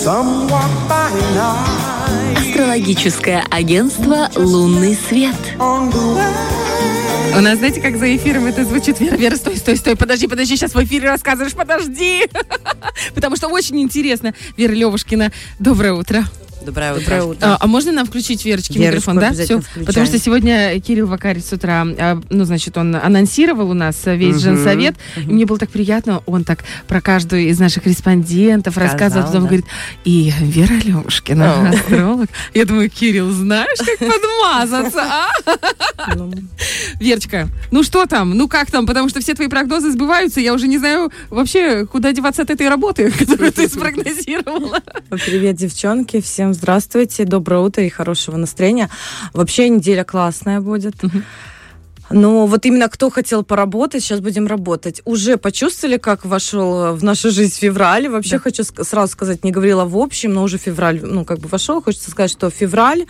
somewhat by night. Астрологическое агентство «Лунный свет». У нас, знаете, как за эфиром это звучит? Вера, Вера, стой, стой, стой, подожди, подожди, сейчас в эфире рассказываешь, подожди. Потому что очень интересно. Вера Левушкина, доброе утро. Доброе утро. Доброе утро. А, а можно нам включить Верочке Верочку микрофон, да? Всё? включаем. Потому что сегодня Кирилл Вакарич с утра, а, ну, значит, он анонсировал у нас весь Мгм. женсовет, и мне было так приятно, он так про каждую из наших респондентов Сказал, рассказывал, потом да. говорит, и Вера Левушкина, астролог. Я думаю, Кирилл, знаешь, как подмазаться, а? Ну, Верочка, ну что там? Ну как там? Потому что все твои прогнозы сбываются. Я уже не знаю вообще, куда деваться от этой работы, которую ты спрогнозировала. Привет, девчонки. Всем здравствуйте. Доброе утро и хорошего настроения. Вообще неделя классная будет. Но вот именно кто хотел поработать, сейчас будем работать. Уже почувствовали, как вошел в нашу жизнь февраль? Вообще Да. хочу сразу сказать, не говорила в общем, но уже февраль, ну, как бы вошел. Хочется сказать, что февраль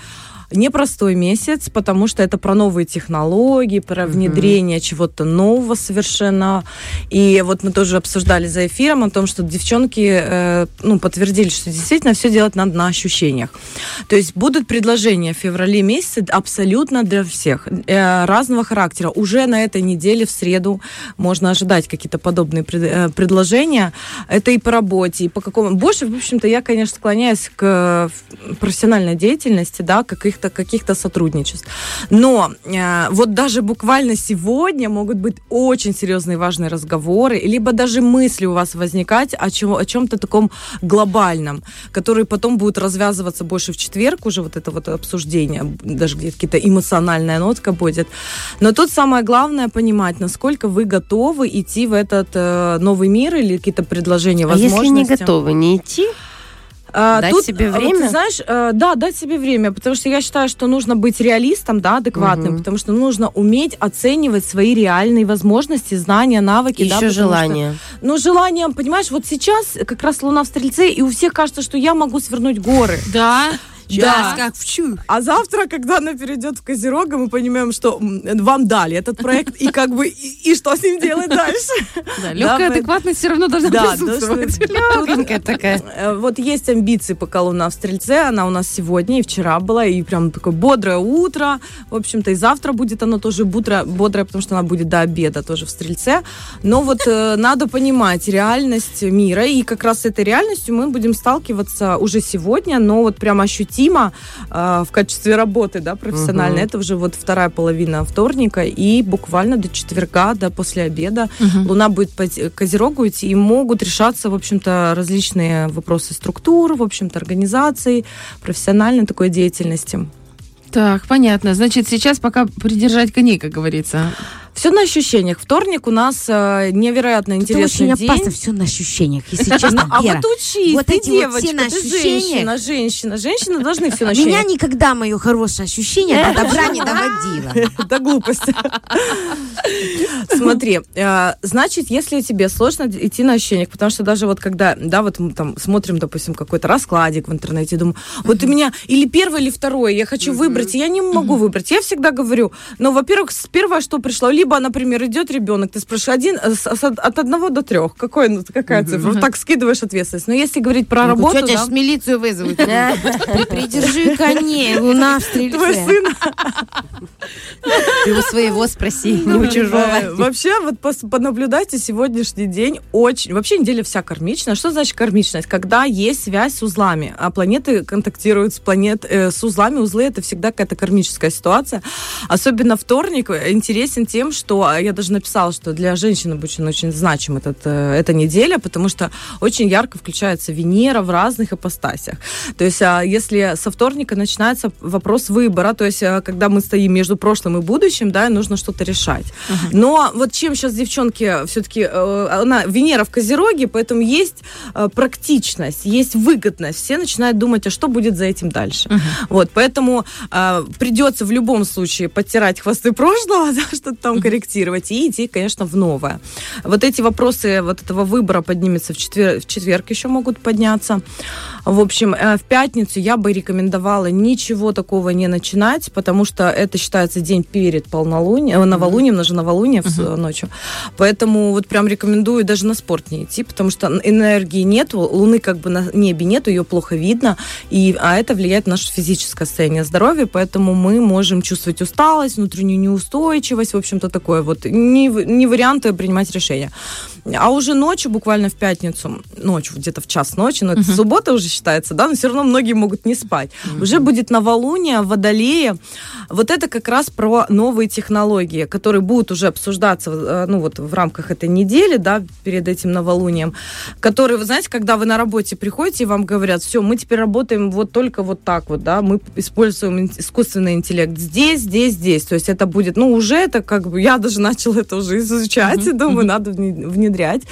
непростой месяц, потому что это про новые технологии, про внедрение чего-то нового совершенно. И вот мы тоже обсуждали за эфиром о том, что девчонки э, ну, подтвердили, что действительно все делать надо на ощущениях. То есть будут предложения в феврале месяце абсолютно для всех, э, разного характера. Уже на этой неделе, в среду, можно ожидать какие-то подобные пред- э, предложения. Это и по работе, и по какому... Больше, в общем-то, я, конечно, склоняюсь к э, профессиональной деятельности, да, каких-то каких-то сотрудничеств. Но э, вот даже буквально сегодня могут быть очень серьезные важные разговоры, либо даже мысли у вас возникать о, чем, о чем-то таком глобальном, которые потом будут развязываться больше в четверг, уже вот это вот обсуждение, даже где-то какая-то эмоциональная нотка будет. Но тут самое главное понимать, насколько вы готовы идти в этот э, новый мир или какие-то предложения, А возможности. если не готовы, не идти? А, Дать себе а, время? ты знаешь, э, да, дать себе время, потому что я считаю, что нужно быть реалистом, да, адекватным, Мгм. потому что нужно уметь оценивать свои реальные возможности, знания, навыки. И да, еще потому что- желание. ну, желание, понимаешь, вот сейчас как раз Луна в Стрельце, и у всех кажется, что я могу свернуть горы. Да. Да. как в чу. А завтра, когда она перейдет в Козерога, мы понимаем, что вам дали этот проект, и как бы, и, и что с ним делать дальше? Да, легкая Да, адекватность все равно должна Да, присутствовать. Легенькая такая. Э, Вот есть амбиции пока Луна в Стрельце, она у нас сегодня и вчера была, и прям такое бодрое утро, в общем-то, и завтра будет оно тоже бодро, бодрое, потому что она будет до обеда тоже в Стрельце, но вот э, надо понимать реальность мира, и как раз с этой реальностью мы будем сталкиваться уже сегодня, но вот прям ощутимо э, в качестве работы, да, профессиональной, Мгм. это уже вот вторая половина вторника, и буквально до четверга, до после обеда Луна будет по Козерогу идти, и могут решаться, в общем-то, различные вопросы структур, в общем-то, организации, профессиональной такой деятельности. Так, понятно. Значит, сейчас пока придержать коней, как говорится. Все на ощущениях. Вторник у нас э, невероятно Это интересный очень день. опасно, все на ощущениях, если Ну, честно, а Вера. вот учись, вот ты эти вот девочка, все на ты ощущениях. женщина, женщина. Женщины должны все на Меня ощущениях. никогда мое хорошее ощущение до добра не доводило. До глупости. Смотри, э, значит, если тебе сложно д- идти на ощущениях, потому что даже вот когда, да, вот мы там смотрим, допустим, какой-то раскладик в интернете, думаю, вот у меня или первое, или второе, я хочу выбрать, и я не могу выбрать. Я всегда говорю, ну, во-первых, с- первое, что пришло, либо, например, идет ребенок, ты спрашиваешь один, э, от одного до трех, какой, ну, какая цифра? Вот так скидываешь ответственность. Но если говорить про работу, Тетя да, ж милицию вызовут. При- Придержи коней, луна в твой сын Ты у своего спроси, не у Э, чужого. Вообще, вот понаблюдайте сегодняшний день очень... Вообще неделя вся кармичная. Что значит кармичность? Когда есть связь с узлами, а планеты контактируют с планет э, с узлами. Узлы это всегда какая-то кармическая ситуация. Особенно вторник интересен тем, что а, я даже написала, что для женщины очень очень значим этот, э, эта неделя, потому что очень ярко включается Венера в разных ипостасях. То есть, а, если со вторника начинается вопрос выбора, то есть, а, когда мы стоим между прошлым и будущим, да, нужно что-то решать. Но вот чем сейчас девчонки все-таки, она Венера в Козероге, поэтому есть э, практичность, есть выгодность. Все начинают думать, а что будет за этим дальше. Вот, поэтому э, придется в любом случае подтирать хвосты прошлого, да, что-то там корректировать и идти, конечно, в новое. Вот эти вопросы вот этого выбора поднимется в четверг, в четверг еще могут подняться. В общем, э, в пятницу я бы рекомендовала ничего такого не начинать, потому что это считается день перед полнолунием, э, новолунием, даже новолуние в с- ночью. Поэтому вот прям рекомендую даже на спорт не идти, потому что энергии нету, луны как бы на небе нету, ее плохо видно, и, а это влияет на наше физическое состояние здоровья, поэтому мы можем чувствовать усталость, внутреннюю неустойчивость, в общем-то такое вот. Не, не варианты принимать решения. А уже ночью, буквально в пятницу, ночью, где-то в час ночи, но это суббота уже считается, да, но все равно многие могут не спать. Уже будет новолуние, водолея. Вот это как раз про новые технологии, которые будут уже обсуждаться, э, ну вот в рамках этой недели, да, перед этим новолунием, которые, вы знаете, когда вы на работе приходите и вам говорят, все, мы теперь работаем вот только вот так вот, да, мы используем искусственный интеллект здесь, здесь, здесь. То есть это будет, ну уже это как бы, я даже начала это уже изучать, и думаю, надо вне- внедрять.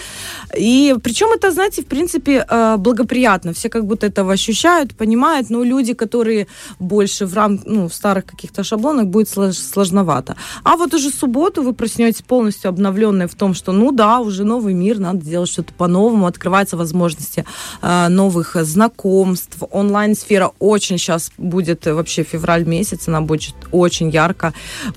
И причем это, знаете, в принципе, э, благоприятно. Все как будто этого ощущают, понимают, но люди, которые больше в рам, ну, в старых каких-то шаблонах, будет слож- сложновато. А вот уже субботу вы проснетесь полностью обновленные в том, что, ну да, уже новый мир, надо делать что-то по-новому, открываются возможности э, новых знакомств. Онлайн-сфера очень сейчас будет, э, вообще февраль месяц, она будет очень ярко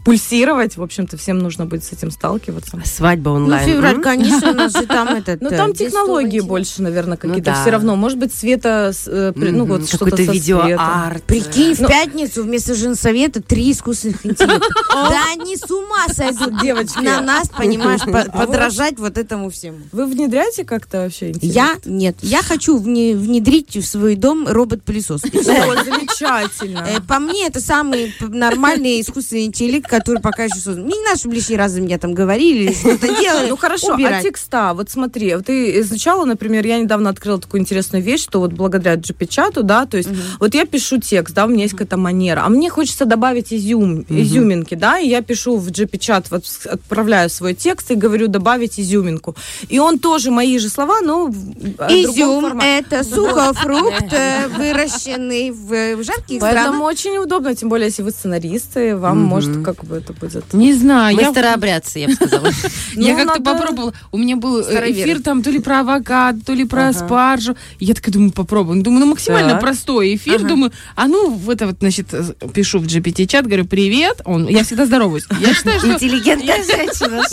пульсировать. В общем-то, всем нужно будет с этим сталкиваться. Свадьба Ну, онлайн. февраль, М? конечно, у нас же там этот... Ну, э, там технологии больше, наверное, какие-то да. все равно. Может быть, света, э, ну, вот что-то видеоарт. Прикинь, в Ну- пятницу вместо женсовета три искусственных интеллекта. Да они с ума сойдут. Девочки. На нас, понимаешь, по- подражать вот этому всему. Вы внедряете как-то вообще интеллект? Я нет. Я хочу вне- внедрить в свой дом робот-пылесос. Замечательно. Э, По мне, это самый нормальный искусственный интеллект, который пока еще создан. Не надо, чтобы лишний раз за меня там говорили, или что-то делали. Ну хорошо, а Убирать. Текста, вот смотри, вот ты изучала, например, я недавно открыла такую интересную вещь, что вот благодаря GPT-чату, да, то есть вот я пишу текст, да, у меня есть какая-то манера, а мне хочется добавить изюм, изюминки, да, и я пишу в GPT-чат, вот отправляю свой текст и говорю добавить изюминку. И он тоже мои же слова, но другом Изюм это сухофрукт, э, выращенный в жарких Поэтому странах. очень удобно, тем более, если вы сценаристы, вам, может, как бы это будет... Не знаю, я... Мы старообрядцы, я бы сказала. Я Ну, как-то надо- попробовала. У меня был э, Староверы. эфир там то ли про авокадо, то ли про спаржу. И Я такая думаю, попробуем. Думаю, ну максимально Так. простой эфир. Думаю, а ну вот это вот, значит, э, пишу в GPT-чат, говорю, привет. Он, я всегда здороваюсь. Я считаю, что... Интеллигентная женщина.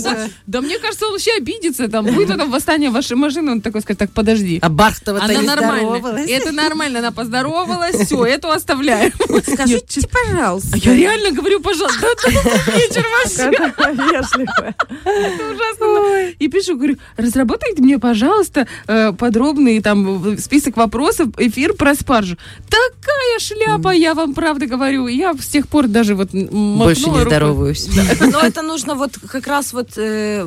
Да мне кажется, он вообще обидится. Там будет там восстание вашей машины. Он такой скажет, так, подожди. А Бахтова-то Она нормально. Это нормально, она поздоровалась. Все, эту оставляем. Скажите, пожалуйста. А я реально говорю, пожалуйста, да, да, да, вечер вообще. Вежливо. ужасно. И пишу, говорю, разработайте мне, пожалуйста, э, подробный там список вопросов, эфир про спаржу. Такая шляпа, я вам правда говорю. Я с тех пор даже вот Больше не рукой. здороваюсь. Но это нужно вот как раз вот э,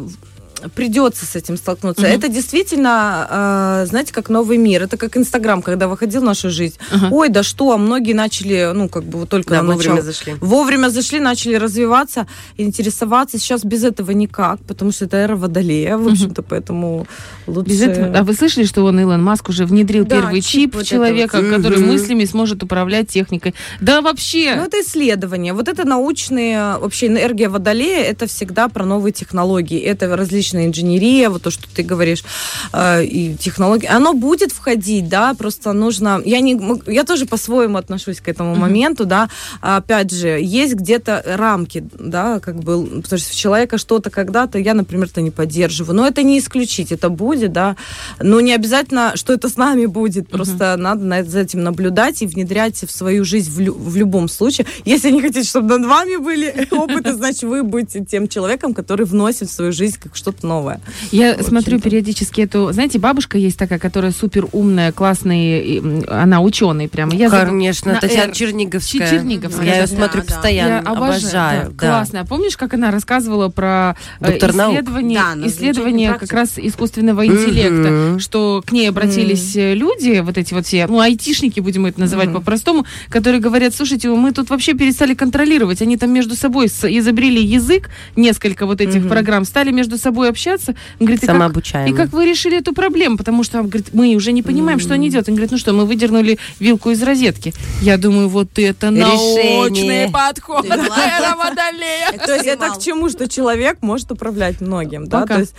придется с этим столкнуться. Это действительно, э, знаете, как новый мир. Это как Инстаграм, когда выходил в нашу жизнь. Ага. Ой, да что, а многие начали, ну, как бы вот только Да, вовремя начало- зашли. Вовремя зашли, начали развиваться, интересоваться. Сейчас без этого никак, потому что это эра водолея, в общем-то, поэтому лучше... Без этого- а вы слышали, что он, Илон Маск, уже внедрил Да, первый чип чип вот в человека, вот. который Мгм. мыслями сможет управлять техникой? Да вообще! Ну, это исследование. Вот это научные, вообще энергия водолея, это всегда про новые технологии. Это различная инженерия, вот то, что ты говоришь, э, и технологии. Оно будет входить, да, просто нужно... Я, не, я тоже по-своему отношусь к этому моменту, да. Опять же, есть где-то рамки, да, как бы, потому что человека что-то когда-то, я, например, это не поддерживаю. Но это не исключить, это будет, да. Но не обязательно, что это с нами будет. Просто надо на- за этим наблюдать и внедрять в свою жизнь в, лю- в любом случае. Если не хотите, чтобы над вами были опыты, значит, вы будете тем человеком, который вносит в свою жизнь как что-то новое. Я Очень смотрю периодически эту, знаете, бабушка есть такая, которая супер умная, классная, она ученый прямо. Я Конечно, на Татьяна «Р». Черниговская. Черниговская, Я ее да, смотрю да, постоянно, Я обожаю. да, да. Классно. Помнишь, как она рассказывала про э, Доктор исследование, Да, исследование как раз искусственного интеллекта, что к ней обратились э, люди, вот эти вот все, ну, айтишники, будем это называть по-простому, которые говорят, слушайте, мы тут вообще перестали контролировать, они там между собой изобрели язык, несколько вот этих программ, стали между собой общаться. Он говорит, и как, и как вы решили эту проблему? Потому что говорит, мы уже не понимаем, что они делают. Он говорит, ну что, мы выдернули вилку из розетки. Я думаю, вот это Решение. научный подход. То есть это к чему, что человек может управлять многим, да? То есть,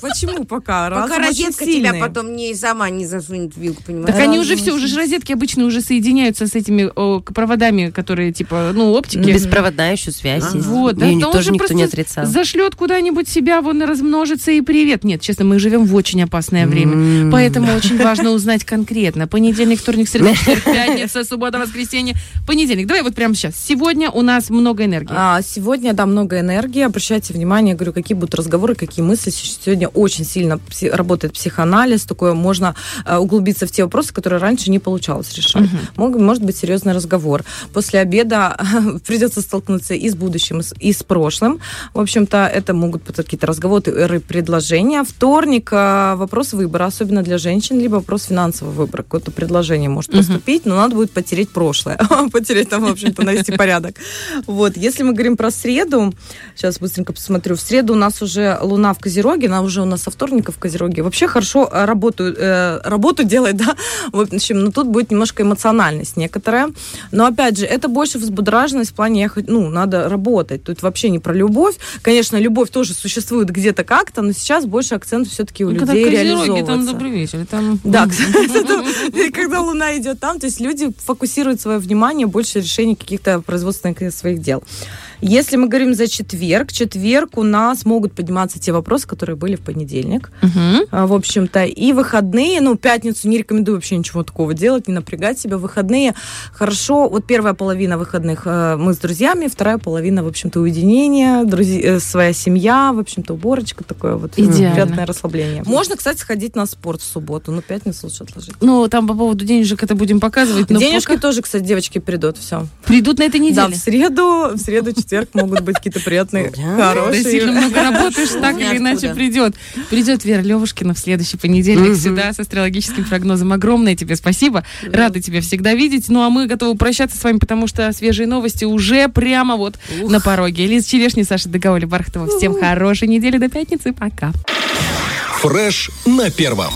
почему пока? Пока розетка тебя потом не сама не засунет вилку, понимаешь? Так они уже все, уже розетки обычно уже соединяются с этими проводами, которые типа, ну, оптики. Беспроводная еще связь есть. Вот, да, тоже же никто не просто отрицал. зашлет куда-нибудь себя, вон размножится и привет. Нет, честно, мы живем в очень опасное время. М. Поэтому очень важно узнать конкретно. Понедельник, вторник, среда, четверг, пятница, суббота, воскресенье. Понедельник. Давай вот прямо сейчас. Сегодня у нас много энергии. А, сегодня, да, много энергии. Обращайте внимание, говорю, какие будут разговоры, какие мысли. Сегодня очень сильно пси- работает психоанализ. Такое можно э, углубиться в те вопросы, которые раньше не получалось решать. Мог- может быть серьезный разговор. После обеда придется столкнуться и с будущим, и с- и с прошлым. В общем-то, это могут быть какие-то разговоры, предложения. Вторник э, вопрос выбора, особенно для женщин, либо вопрос финансового выбора. Какое-то предложение может поступить, но надо будет потереть прошлое. Потереть там, в общем-то, навести порядок. Вот. Если мы говорим про среду, сейчас быстренько посмотрю. В среду у нас уже Луна в Козероге, она уже у нас со вторника в Козероге. Вообще хорошо э, работу, э, работу делает, да, в общем, но тут будет немножко эмоциональность некоторая. Но, опять же, это больше взбудраженность в плане, хот- ну, надо работать. Тут вообще не про любовь. Конечно, любовь тоже существует где-то как-то, но сейчас больше акцент все-таки у Ну, когда людей Козероги, реализовывается. там добрый вечер. Там... Да, когда Луна идет там, то есть люди фокусируют свое внимание больше решения каких-то производственных своих дел. Если мы говорим за четверг, четверг у нас могут подниматься те вопросы, которые были в понедельник. А, В общем-то, и выходные, ну, пятницу не рекомендую вообще ничего такого делать, не напрягать себя. Выходные хорошо, вот первая половина выходных э, мы с друзьями, вторая половина, в общем-то, уединение, друзья, э, своя семья, в общем-то, уборочка такое вот. э, Идеально. Приятное расслабление. Можно, кстати, сходить на спорт в субботу, но пятницу лучше отложить. Ну, там по поводу денежек это будем показывать. Но Денежки пока тоже, кстати, девочки придут, все. придут на этой Да, неделе. в среду, в среду, четверг могут быть какие-то приятные, Да. Ты сильно хорошие. много работаешь, так или иначе придет. Придет Вера Левушкина в следующий понедельник сюда с астрологическим прогнозом. Огромное тебе спасибо. Рада тебя всегда видеть. Ну, а мы готовы прощаться с вами, потому что свежие новости уже прямо вот на пороге. Лиз Черешни, Саша Договоли, Бархатова. Всем хорошей недели до пятницы. Пока. Фреш на первом.